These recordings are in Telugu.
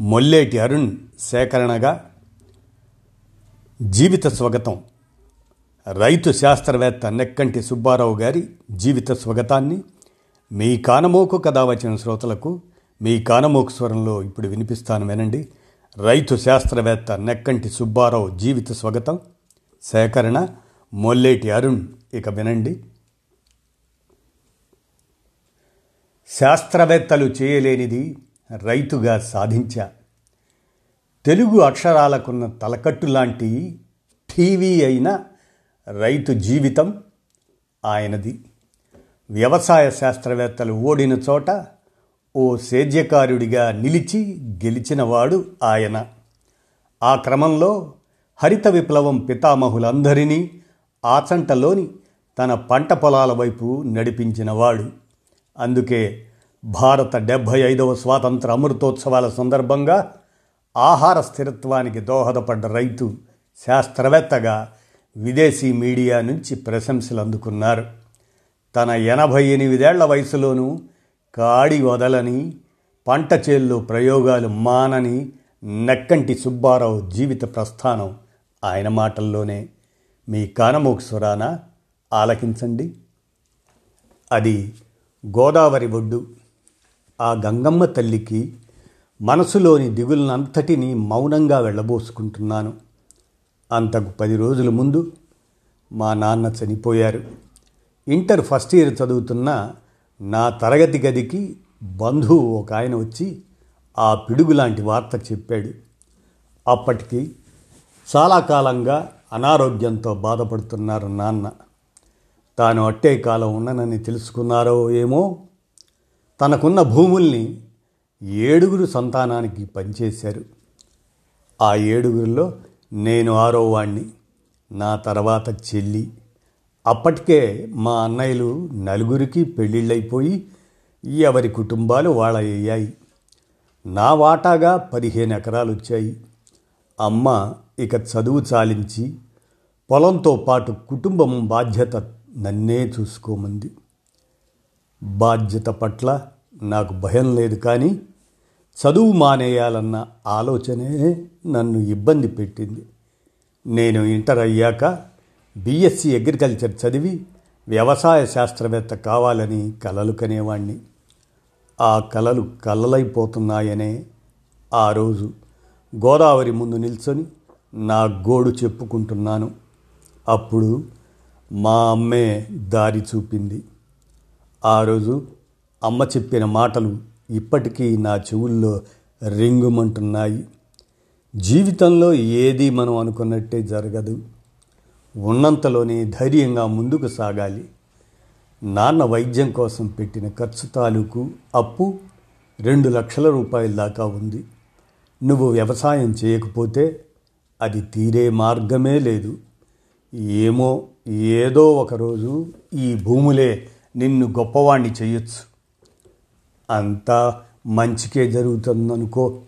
మొల్లేటి అరుణ్ సేకరణగా జీవిత స్వగతం. రైతు శాస్త్రవేత్త నెక్కంటి సుబ్బారావు గారి జీవిత స్వగతాన్ని మీ కానమోకు కథ వచ్చిన శ్రోతలకు మీ కానమోకు స్వరంలో ఇప్పుడు వినిపిస్తాను వినండి. రైతు శాస్త్రవేత్త నెక్కంటి సుబ్బారావు జీవిత స్వగతం. సేకరణ మొల్లేటి అరుణ్. ఇక వినండి. శాస్త్రవేత్తలు చేయలేనిది రైతుగా సాధించా. తెలుగు అక్షరాలకున్న తలకట్టు లాంటి టీవీ అయిన రైతు జీవితం ఆయనది. వ్యవసాయ శాస్త్రవేత్తలు ఓడిన చోట ఓ సేద్యకారుడిగా నిలిచి గెలిచినవాడు ఆయన. ఆ క్రమంలో హరిత విప్లవం పితామహులందరినీ ఆచంటలోని తన పంట పొలాల వైపు నడిపించినవాడు. అందుకే భారత డెబ్భై ఐదవ స్వాతంత్ర అమృతోత్సవాల సందర్భంగా ఆహార స్థిరత్వానికి దోహదపడ్డ రైతు శాస్త్రవేత్తగా విదేశీ మీడియా నుంచి ప్రశంసలు అందుకున్నారు. తన ఎనభై ఎనిమిదేళ్ళ వయసులోనూ కాడి వదలని పంట చేల్లో ప్రయోగాలు మానని నెక్కంటి సుబ్బారావు జీవిత ప్రస్థానం ఆయన మాటల్లోనే. మీ కానమోకు స్వరాన ఆలకించండి. అది గోదావరి ఒడ్డు. ఆ గంగమ్మ తల్లికి మనసులోని దిగులనంతటినీ మౌనంగా వెళ్ళబోసుకుంటున్నాను. అంతకు పది రోజుల ముందు మా నాన్న చనిపోయారు. ఇంటర్ ఫస్ట్ ఇయర్ చదువుతున్న నా తరగతి గదికి బంధువు ఒక ఆయన వచ్చి ఆ పిడుగు లాంటి వార్త చెప్పాడు. అప్పటికి చాలా కాలంగా అనారోగ్యంతో బాధపడుతున్నారు నాన్న. తాను అట్టే కాలం ఉన్ననని తెలుసుకున్నారో ఏమో? తనకున్న భూముల్ని ఏడుగురు సంతానానికి పనిచేశారు. ఆ ఏడుగురిలో నేను ఆరో వాణ్ణి నా తర్వాత చెల్లి. అప్పటికే మా అన్నయ్యలు నలుగురికి పెళ్ళిళ్ళైపోయి ఎవరి కుటుంబాలు వాళ్ళ అయ్యాయి నా వాటాగా పదిహేను ఎకరాలు వచ్చాయి అమ్మ ఇక చదువు చాలించి పొలంతో పాటు కుటుంబం బాధ్యత నన్నే చూసుకోమంది. బాధ్యత పట్ల నాకు భయం లేదు కానీ చదువు మానేయాలన్న ఆలోచనే నన్ను ఇబ్బంది పెట్టింది. నేను ఇంటర్ అయ్యాక బీఎస్సీ అగ్రికల్చర్ చదివి వ్యవసాయ శాస్త్రవేత్త కావాలని కలలు కనేవాణ్ణి. ఆ కలలు కలలైపోతున్నాయనే ఆ రోజు గోదావరి ముందు నిల్చొని నా గోడు చెప్పుకుంటున్నాను. అప్పుడు మా అమ్మే దారి చూపింది. ఆ రోజు అమ్మ చెప్పిన మాటలు ఇప్పటికీ నా చెవుల్లో రింగుమంటున్నాయి. జీవితంలో ఏది మనం అనుకున్నట్టే జరగదు. ఉన్నంతలోనే ధైర్యంగా ముందుకు సాగాలి. నాన్న వైద్యం కోసం పెట్టిన ఖర్చు తాలూకు అప్పు రెండు లక్షల రూపాయల దాకా ఉంది. నువ్వు వ్యవసాయం చేయకపోతే అది తీరే మార్గమే లేదు. ఏమో ఏదో ఒకరోజు ఈ భూములే నిన్ను గొప్పవాణ్ణి చేయొచ్చు. అంతా మంచికే జరుగుతుందనుకో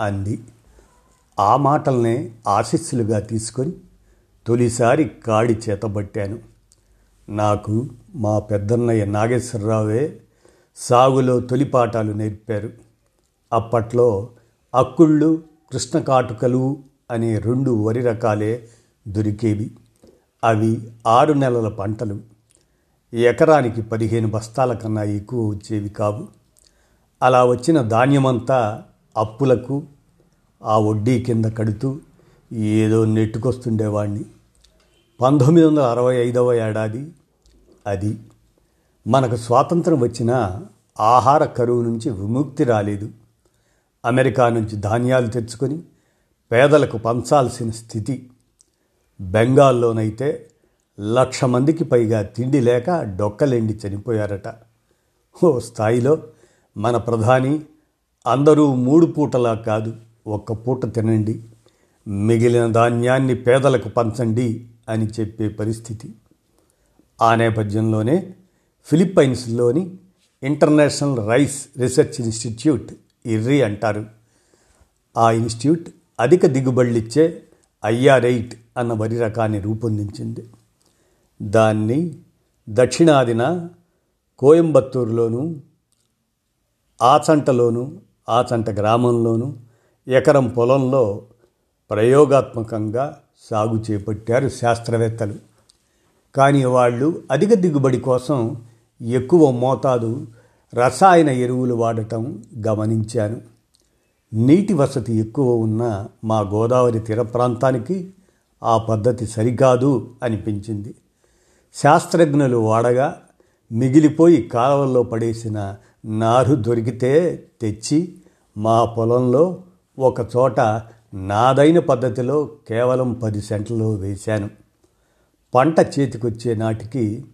అంది. ఆ మాటల్నే ఆశీస్సులుగా తీసుకొని తొలిసారి కాడి చేతబట్టాను. నాకు మా పెద్దన్నయ్య నాగేశ్వరరావే సాగులో తొలిపాఠాలు నేర్పారు. అప్పట్లో అక్కుళ్ళు కృష్ణ కాటుకలు అనే రెండు వరి రకాలే దొరికేవి. అవి ఆరు నెలల పంటలు. ఎకరానికి పదిహేను బస్తాల కన్నా ఎక్కువ వచ్చేవి కావు. అలా వచ్చిన ధాన్యమంతా అప్పులకు ఆ వడ్డీ కింద కడుతూ ఏదో నెట్టుకొస్తుండేవాణ్ణి. పంతొమ్మిది వందల అరవై ఐదవ ఏడాది అది. మనకు స్వాతంత్రం వచ్చిన ఆహార కరువు నుంచి విముక్తి రాలేదు. అమెరికా నుంచి ధాన్యాలు తెచ్చుకొని పేదలకు పంచాల్సిన స్థితి. బెంగాల్లోనైతే లక్ష మందికి పైగా తిండి లేక డొక్కలెండి చనిపోయారట. ఓ స్థాయిలో మన ప్రధాని అందరూ మూడు పూటలా కాదు ఒక్క పూట తినండి. మిగిలిన ధాన్యాన్ని పేదలకు పంచండి అని చెప్పే పరిస్థితి. ఆ నేపథ్యంలోనే ఫిలిప్పైన్స్లోని International Rice Research Institute IRRI అంటారు. ఆ ఇన్స్టిట్యూట్ అధిక దిగుబడులిచ్చే ఐఆర్ఎయిట్ అన్న వరి రకాన్ని రూపొందించింది. దాన్ని దక్షిణాదిన కోయంబత్తూరులోను ఆచంటలోను ఆచంట గ్రామంలోను ఎకరం పొలంలో ప్రయోగాత్మకంగా సాగు చేపట్టారు శాస్త్రవేత్తలు. కానీ వాళ్ళు అధిక దిగుబడి కోసం ఎక్కువ మోతాదు రసాయన ఎరువులు వాడటం గమనించాను నీటి వసతి ఎక్కువ ఉన్న మా గోదావరి తీర ప్రాంతానికి ఆ పద్ధతి సరికాదు అనిపించింది. శాస్త్రజ్ఞులు వాడగా మిగిలిపోయి కాలువల్లో పడేసిన నారు దొరికితే తెచ్చి మా పొలంలో ఒక చోట నాదైన పద్ధతిలో కేవలం పది సెంట్లలో వేశాను. పంట చేతికొచ్చే నాటికి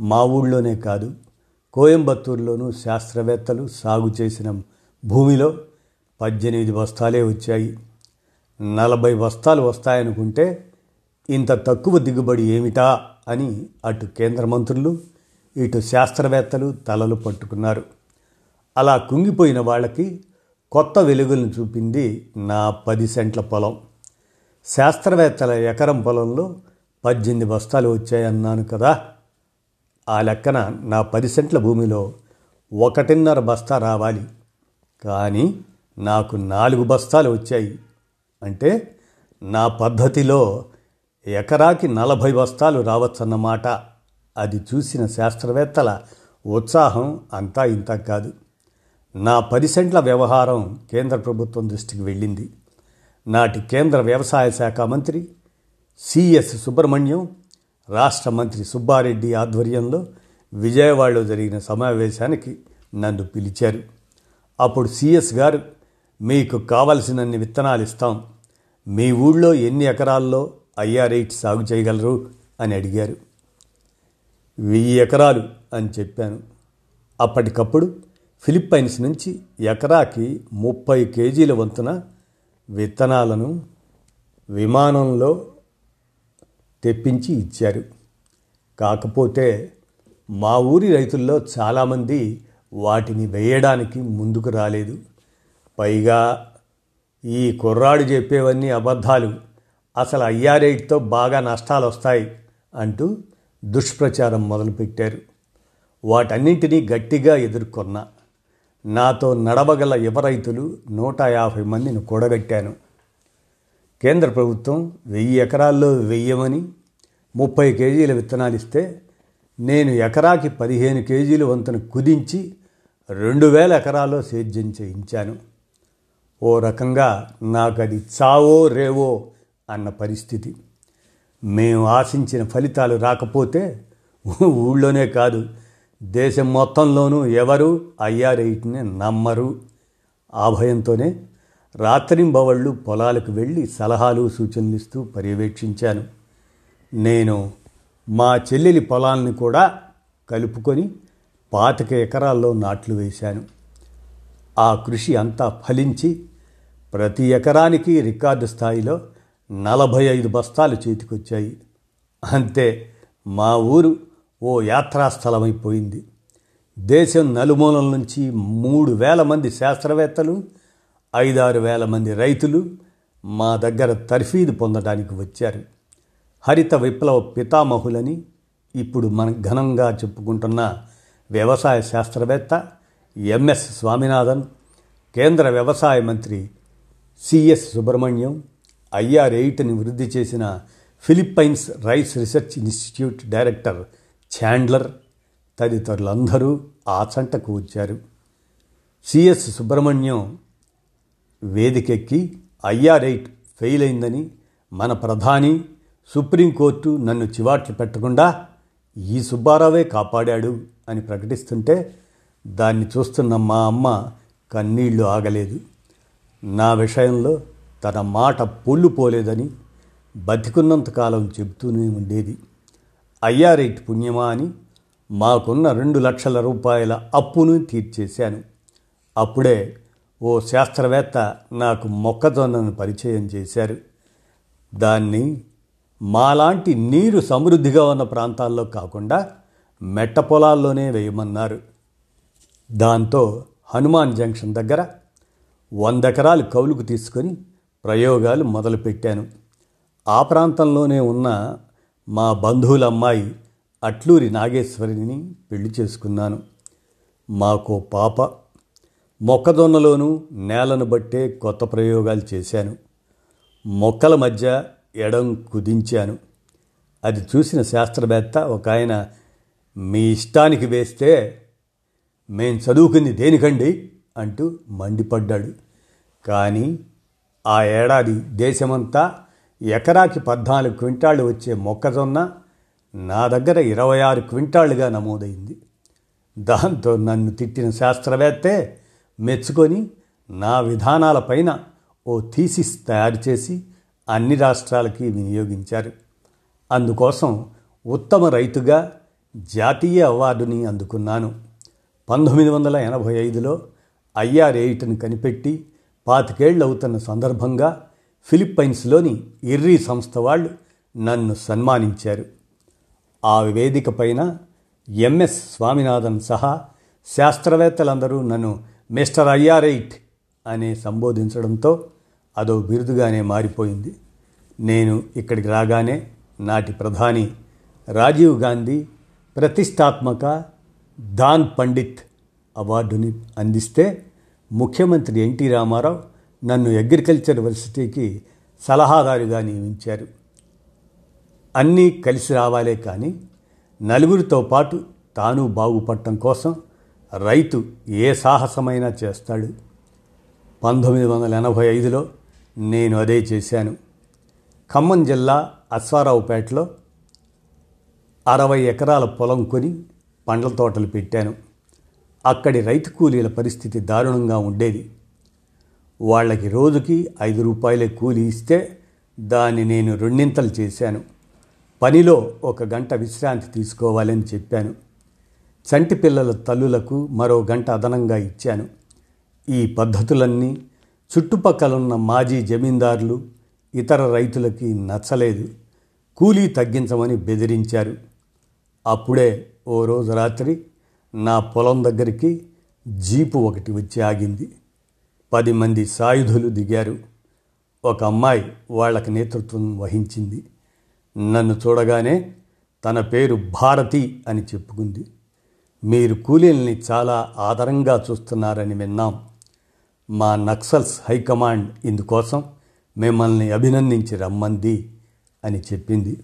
మా ఊళ్ళోనే కాదు కోయంబత్తూరులోనూ శాస్త్రవేత్తలు సాగు చేసిన భూమిలో పద్దెనిమిది బస్తాలే వచ్చాయి. నలభై బస్తాలు వస్తాయనుకుంటే ఇంత తక్కువ దిగుబడి ఏమిటా అని అటు కేంద్ర మంత్రులు ఇటు శాస్త్రవేత్తలు తలలు పట్టుకున్నారు. అలా కుంగిపోయిన వాళ్ళకి కొత్త వెలుగులను చూపింది నా పది సెంట్ల పొలం. శాస్త్రవేత్తల ఎకరం పొలంలో పద్దెనిమిది బస్తాలు వచ్చాయన్నాను కదా. ఆ లెక్కన నా పది సెంట్ల భూమిలో ఒకటిన్నర బస్తా రావాలి. కానీ నాకు నాలుగు బస్తాలు వచ్చాయి. అంటే నా పద్ధతిలో ఎకరాకి నలభై బస్తాలు రావచ్చన్నమాట. అది చూసిన శాస్త్రవేత్తల ఉత్సాహం అంతా ఇంత కాదు. నా పది సెంట్ల వ్యవహారం కేంద్ర ప్రభుత్వం దృష్టికి వెళ్ళింది. నాటి కేంద్ర వ్యవసాయ శాఖ మంత్రి సిఎస్ సుబ్రహ్మణ్యం రాష్ట్ర మంత్రి సుబ్బారెడ్డి ఆధ్వర్యంలో విజయవాడలో జరిగిన సమావేశానికి నన్ను పిలిచారు. అప్పుడు సిఎస్ గారు మీకు కావలసినన్ని విత్తనాలు ఇస్తాం. మీ ఊళ్ళో ఎన్ని ఎకరాల్లో ఐఆర్-ఎయిట్ సాగు చేయగలరు? అని అడిగారు. వెయ్యి ఎకరాలు అని చెప్పాను. అప్పటికప్పుడు ఫిలిప్పైన్స్ నుంచి ఎకరాకి ముప్పై కేజీల వంతున విత్తనాలను విమానంలో తెప్పించి ఇచ్చారు. కాకపోతే మా ఊరి రైతుల్లో చాలామంది వాటిని వేయడానికి ముందుకు రాలేదు. పైగా ఈ కుర్రాడు చెప్పేవన్నీ అబద్ధాలు. అసలు ఐఆర్ఐట్తో బాగా నష్టాలు వస్తాయి అంటూ దుష్ప్రచారం మొదలుపెట్టారు. వాటన్నింటినీ గట్టిగా ఎదుర్కొన్న నాతో నడవగల యువ రైతులు నూట యాభై మందిని కూడగట్టాను కేంద్ర ప్రభుత్వం వెయ్యి ఎకరాల్లో వెయ్యమని ముప్పై కేజీల విత్తనాలు ఇస్తే నేను ఎకరాకి పదిహేను కేజీల వంతును కుదించి రెండు వేల ఎకరాల్లో సేద్యం చేయించాను. ఓ రకంగా నాకు అది చావో రేవో అన్న పరిస్థితి. మేము ఆశించిన ఫలితాలు రాకపోతే ఊళ్ళోనే కాదు. దేశం మొత్తంలోనూ ఎవరు ఐఆర్ఐటిని నమ్మరు. ఆ భయంతోనే రాత్రింబవళ్ళు పొలాలకు వెళ్ళి సలహాలు సూచనలు ఇస్తూ పర్యవేక్షించాను. నేను మా చెల్లెలి పొలాల్ని కూడా కలుపుకొని పాతిక ఎకరాల్లో నాట్లు వేశాను. ఆ కృషి అంతా ఫలించి ప్రతి ఎకరానికి రికార్డు స్థాయిలో నలభై ఐదు బస్తాలు చేతికొచ్చాయి. అంతే మా ఊరు ఓ యాత్రాస్థలమైపోయింది దేశం నలుమూలల నుంచి మూడు వేల మంది శాస్త్రవేత్తలు ఐదారు వేల మంది రైతులు మా దగ్గర తర్ఫీదు పొందడానికి వచ్చారు. హరిత విప్లవ పితామహులని ఇప్పుడు మనం ఘనంగా చెప్పుకుంటున్న వ్యవసాయ శాస్త్రవేత్త ఎంఎస్ స్వామినాథన్ కేంద్ర వ్యవసాయ మంత్రి సిఎస్ సుబ్రహ్మణ్యం ఐఆర్ ఎయిట్ని వృద్ధి చేసిన Philippines Rice Research Institute director Chandler తదితరులందరూ ఆ చంటకు వచ్చారు. సిఎస్ సుబ్రహ్మణ్యం వేదికెక్కి ఐఆర్ ఎయిట్ ఫెయిల్ అయిందని మన ప్రధాని సుప్రీంకోర్టు నన్ను చివాట్లు పెట్టకుండా ఈ సుబ్బారావే కాపాడాడు అని ప్రకటిస్తుంటే దాన్ని చూస్తున్న మా అమ్మ కన్నీళ్ళు ఆగలేదు. నా విషయంలో తన మాట పొల్లు పోలేదని బతికున్నంతకాలం చెబుతూనే ఉండేది. అయ్యారెట్టి పుణ్యమా అని మాకున్న రెండు లక్షల రూపాయల అప్పును తీర్చేశాను. అప్పుడే ఓ శాస్త్రవేత్త నాకు మొక్కజొన్నను పరిచయం చేశారు. దాన్ని మాలాంటి నీరు సమృద్ధిగా ఉన్న ప్రాంతాల్లో కాకుండా మెట్ట పొలాల్లోనే వేయమన్నారు. దాంతో హనుమాన్ జంక్షన్ దగ్గర వంద ఎకరాలు కౌలుకు తీసుకొని ప్రయోగాలు మొదలుపెట్టాను. ఆ ప్రాంతంలోనే ఉన్న మా బంధువుల అమ్మాయి అట్లూరి నాగేశ్వరిని పెళ్ళి చేసుకున్నాను. మాకు పాప. మొక్కజొన్నలోనూ నేలను బట్టే కొత్త ప్రయోగాలు చేశాను. మొక్కల మధ్య ఎడం కుదించాను. అది చూసిన శాస్త్రవేత్త ఒక ఆయన మీ ఇష్టానికి వేస్తే మేం చదువుకుంది దేనికండి? అంటూ మండిపడ్డాడు. కానీ ఆ ఏడాది దేశమంతా ఎకరాకి పద్నాలుగు క్వింటాళ్ళు వచ్చే మొక్కజొన్న నా దగ్గర ఇరవై ఆరు క్వింటాళ్ళుగా నమోదైంది. దాంతో నన్ను తిట్టిన శాస్త్రవేత్తే మెచ్చుకొని నా విధానాలపైన ఓ థీసిస్ తయారు చేసి అన్ని రాష్ట్రాలకి వినియోగించారు. అందుకోసం ఉత్తమ రైతుగా జాతీయ అవార్డుని అందుకున్నాను. పంతొమ్మిది వందల ఎనభై ఐదులో ఐఆర్ ఎయిట్ను కనిపెట్టి పాతికేళ్ళు అవుతున్న సందర్భంగా ఫిలిప్పైన్స్లోని ఇర్రి సంస్థ వాళ్ళు నన్ను సన్మానించారు. ఆ వేదిక పైన ఎంఎస్ స్వామినాథన్ సహా శాస్త్రవేత్తలందరూ నన్ను మిస్టర్ అయ్యారైట్ అని సంబోధించడంతో అదో బిరుదుగానే మారిపోయింది. నేను ఇక్కడికి రాగానే నాటి ప్రధాని రాజీవ్ గాంధీ ప్రతిష్టాత్మక దాన్ పండిత్ అవార్డుని అందిస్తే ముఖ్యమంత్రి ఎన్టీ రామారావు నన్ను అగ్రికల్చర్ యూనివర్సిటీకి సలహాదారుగా నియమించారు. అన్నీ కలిసి రావాలే కానీ నలుగురితో పాటు తాను బాగుపడటం కోసం రైతు ఏ సాహసమైనా చేస్తాడు. పంతొమ్మిది వందల ఎనభై ఐదులో నేను అదే చేశాను. ఖమ్మం జిల్లా అశ్వారావుపేటలో అరవై ఎకరాల పొలం కొని పండ్ల తోటలు పెట్టాను. అక్కడి రైతు కూలీల పరిస్థితి దారుణంగా ఉండేది. వాళ్ళకి రోజుకి ఐదు రూపాయలే కూలి ఇస్తే దాన్ని నేను రెండింతలు చేశాను. పనిలో ఒక గంట విశ్రాంతి తీసుకోవాలని చెప్పాను. చంటి పిల్లల తల్లులకు మరో గంట అదనంగా ఇచ్చాను. ఈ పద్ధతులన్నీ చుట్టుపక్కలున్న మాజీ జమీందారులు ఇతర రైతులకి నచ్చలేదు. కూలీ తగ్గించమని బెదిరించారు. అప్పుడే ఓ రోజు రాత్రి నా పొలం దగ్గరికి జీపు ఒకటి వచ్చి ఆగింది. పది మంది సాయుధులు దిగారు. ఒక అమ్మాయి వాళ్ళకి నేతృత్వం వహించింది. నన్ను చూడగానే తన పేరు భారతి అని చెప్పుకుంది. మీరు కూలీల్ని చాలా ఆదరంగా చూస్తున్నారని విన్నాం. మా నక్సల్స్ హైకమాండ్ ఇందుకోసం మిమ్మల్ని అభినందించి రమ్మంది అని చెప్పింది.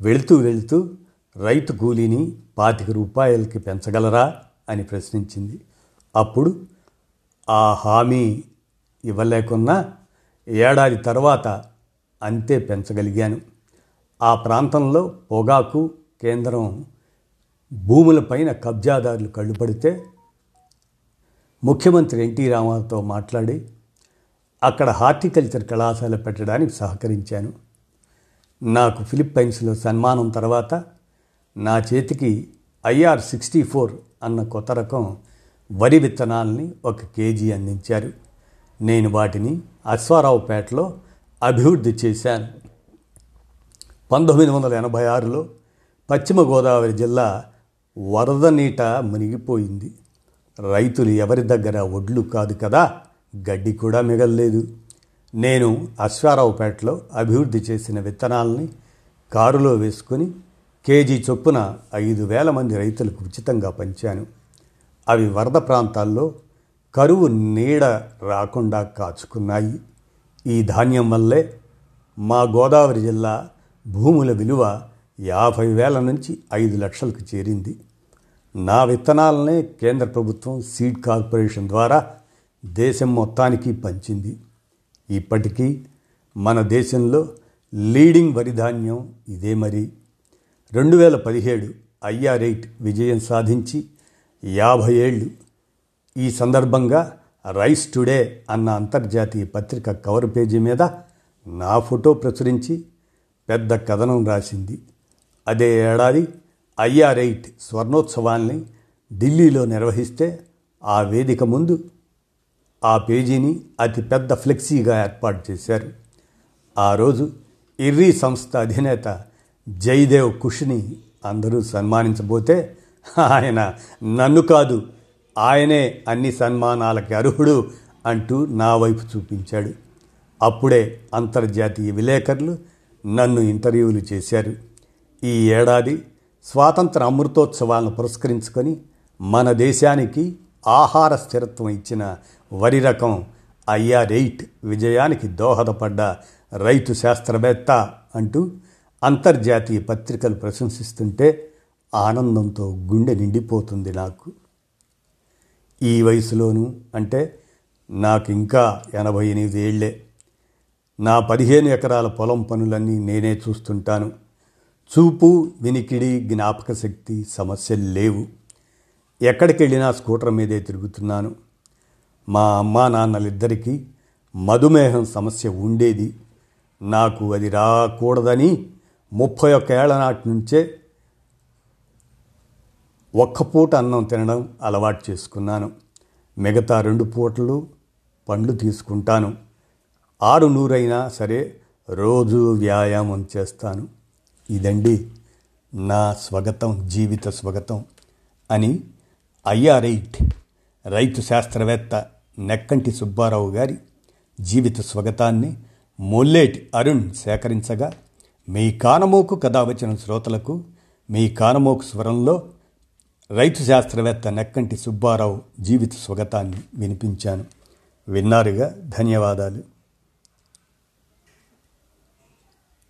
వెళుతూ వెళుతూ రైతు కూలీని పాతిక రూపాయలకి పెంచగలరా అని ప్రశ్నించింది. అప్పుడు ఆ హామీ ఇవ్వలేకున్నా ఏడాది తర్వాత అంతే పెంచగలిగాను. ఆ ప్రాంతంలో పొగాకు కేంద్రం భూములపైన కబ్జాదారులు కళ్ళుపడితే ముఖ్యమంత్రి ఎన్టీ రామారావుతో మాట్లాడి అక్కడ హార్టికల్చర్ కళాశాల పెట్టడానికి సహకరించాను. నాకు ఫిలిప్పైన్స్లో సన్మానం తర్వాత నా చేతికి ఐఆర్ సిక్స్టీ ఫోర్ అన్న కొత్త రకం వరి విత్తనాల్ని ఒక కేజీ అందించారు. నేను వాటిని అశ్వారావుపేటలో అభివృద్ధి చేశాను. పంతొమ్మిది వందల ఎనభై ఆరులో పశ్చిమ గోదావరి జిల్లా వరద నీట మునిగిపోయింది. రైతులు ఎవరి దగ్గర ఒడ్లు కాదు కదా గడ్డి కూడా మిగల్లేదు. నేను అశ్వారావుపేటలో అభివృద్ధి చేసిన విత్తనాలని కారులో వేసుకొని కేజీ చొప్పున ఐదు వేల మంది రైతులకు ఉచితంగా పంచాను. అవి వరద ప్రాంతాల్లో కరువు నీడ రాకుండా కాచుకున్నాయి. ఈ ధాన్యం వల్లే మా గోదావరి జిల్లా భూముల విలువ యాభై వేల నుంచి ఐదు లక్షలకు చేరింది. నా విత్తనాలనే కేంద్ర ప్రభుత్వం సీడ్ కార్పొరేషన్ ద్వారా దేశం మొత్తానికి పంచింది. ఇప్పటికీ మన దేశంలో లీడింగ్ వరి ధాన్యం ఇదే మరి. రెండు వేల పదిహేడు ఐఆర్ఎయిట్ విజయం సాధించి యాభై ఏళ్ళు. ఈ సందర్భంగా రైస్ టుడే అన్న అంతర్జాతీయ పత్రిక కవర్ పేజీ మీద నా ఫోటో ప్రచురించి పెద్ద కథనం రాసింది. అదే ఏడాది ఐఆర్ఎయిట్ స్వర్ణోత్సవాల్ని ఢిల్లీలో నిర్వహిస్తే ఆ వేదిక ముందు ఆ పేజీని అతి పెద్ద ఫ్లెక్సీగా ఏర్పాటు చేశారు. ఆ రోజు ఇర్రీ సంస్థ అధినేత జయదేవ్ కుషిని అందరూ సన్మానించబోతే ఆయన నన్ను కాదు ఆయనే అన్ని సన్మానాలకి అర్హుడు అంటూ నా వైపు చూపించాడు. అప్పుడే అంతర్జాతీయ విలేకరులు నన్ను ఇంటర్వ్యూలు చేశారు. ఈ ఏడాది స్వాతంత్ర అమృతోత్సవాలను పురస్కరించుకొని మన దేశానికి ఆహార స్థిరత్వం ఇచ్చిన వరి రకం ఐఆర్ ఎయిట్ విజయానికి దోహదపడ్డ రైతు శాస్త్రవేత్త అంటూ అంతర్జాతీయ పత్రికలు ప్రశంసిస్తుంటే ఆనందంతో గుండె నిండిపోతుంది నాకు. ఈ వయసులోనూ అంటే నాకు ఇంకా ఎనభై ఎనిమిది ఏళ్ళే. నా పదిహేను ఎకరాల పొలం పనులన్నీ నేనే చూస్తుంటాను. చూపు వినికిడి జ్ఞాపక శక్తి సమస్యలు లేవు. ఎక్కడికి వెళ్ళినా స్కూటర్ మీదే తిరుగుతున్నాను. మా అమ్మా నాన్నలిద్దరికీ మధుమేహం సమస్య ఉండేది. నాకు అది రాకూడదని ముప్పై ఒక్క ఏళ్ళ నాటి నుంచే ఒక్క పూట అన్నం తినడం అలవాటు చేసుకున్నాను. మిగతా రెండు పూటలు పండ్లు తీసుకుంటాను. ఆరు నూరైనా సరే రోజు వ్యాయామం చేస్తాను. ఇదండి నా స్వగతం జీవిత స్వగతం అని ఐఆర్ఐట్ రైతు శాస్త్రవేత్త నెక్కంటి సుబ్బారావు గారి జీవిత స్వగతాన్ని మొల్లేటి అరుణ్ సేకరించగా మీ కానమోకు కథ వచ్చిన శ్రోతలకు మీ కానమోకు స్వరంలో రైతు శాస్త్రవేత్త నెక్కంటి సుబ్బారావు జీవిత స్వగతాన్ని వినిపించాను. విన్నారుగా? ధన్యవాదాలు.